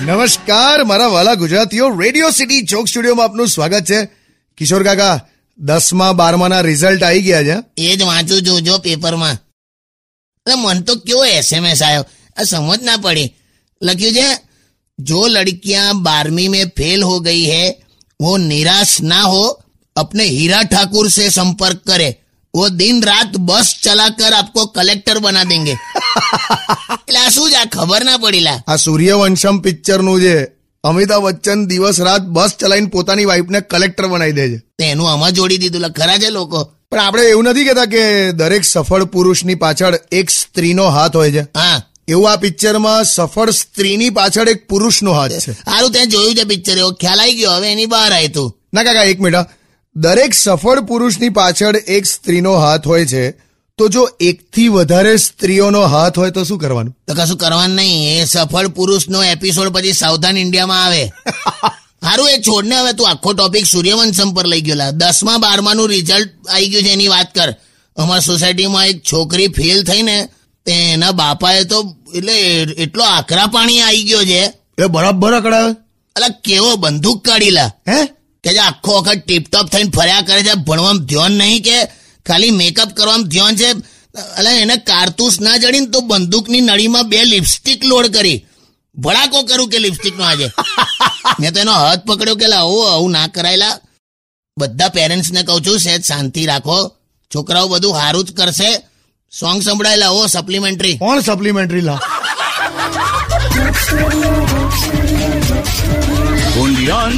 નમસ્કાર મારા વાલા ગુજરાતીઓ રેડિયો સિટી ચોક સ્ટુડિયોમાં આપનું સ્વાગત છે કિશોર કાકા દસમા બારમા ના રિઝલ્ટ આવી ગયા છે એ જ વાંચું છું જો પેપરમાં એટલે મન તો કેવો એસએમએસ આવ્યો આ સમજ ના પડી લખ્યું છે જો લડકિયાं બારहवीं में फेल हो गई है वो निराश ना हो अपने हीरा ठाकुर से संपर्क करे वो दिन रात बस चलाकर आपको कलेक्टर बना देंगे એટલે આ શું છે? આ ખબર ના પડીલા આ સૂર્યવંશમ પિક્ચરનું છે અમિતાભ બચ્ચન દિવસ રાત બસ ચલાવીને પોતાની વાઈફને કલેક્ટર બનાવી દે છે. તેનું આમાં જોડી દીધું ખરા છે લોકો? પણ આપણે એવું નથી કહેતા કે દરેક સફળ પુરુષની પાછળ એક સ્ત્રીનો હાથ હોય છે. હા. એવું આ પિક્ચરમાં સફળ સ્ત્રીની પાછળ એક પુરુષનો હાથ છે. સારું ત્યાં જોયું છે પિક્ચર. એવો ખ્યાલ આવી ગયો. હવે એની બહાર આવી તું. ના કાકા એક મિનિટ દરેક સફળ પુરુષની પાછળ એક સ્ત્રીનો હાથ હોય છે. તો જો એકથી વધારે સ્ત્રીઓનો હાથ હોય તો શું કરવાનું? તો કશું કરવાનું નહીં. એ સફળ પુરુષનો એપિસોડ પછી સાવધાન ઇન્ડિયામાં આવે. સારું એ છોડને હવે તું આખો ટોપિક સૂર્યવંશમ પર લઈ ગયો. દસમા દસમા બારમાનું રિઝલ્ટ આવી ગયું છે એની વાત કર. અમારા સોસાયટીમાં એક છોકરી ફેલ થઈ ને તે એના બાપાએ તો એટલે એટલો આકરા પાણી આવી ગયો છે. એ બરાબર અકડાવે અલા કેવો બંદૂક કાઢી લા. હે? કે જે આખો વખત ટીપટોપ થઈને ફર્યા કરે છે ભણવામાં ધ્યાન નહીં કે ખાલી મેકઅપ કરવામાં ધ્યાન છે. અલા એને કારતૂસ ના જડીને તો બંદૂકની નળીમાં બે લિપસ્ટિક લોડ કરી. ભડાકો કરું કે લિપસ્ટિક નો આજે? મેં તો એનો હાથ પકડ્યો કે લા આવું ના કરાયેલા. બધા પેરેન્ટ્સને કહું છું સહેજ શાંતિ રાખો. છોકરાઓ બધું સારું જ કરશે. સોંગ સંભળાયેલા હો સપ્લિમેન્ટરી કોણ સપ્લિમેન્ટરી લા? Only on.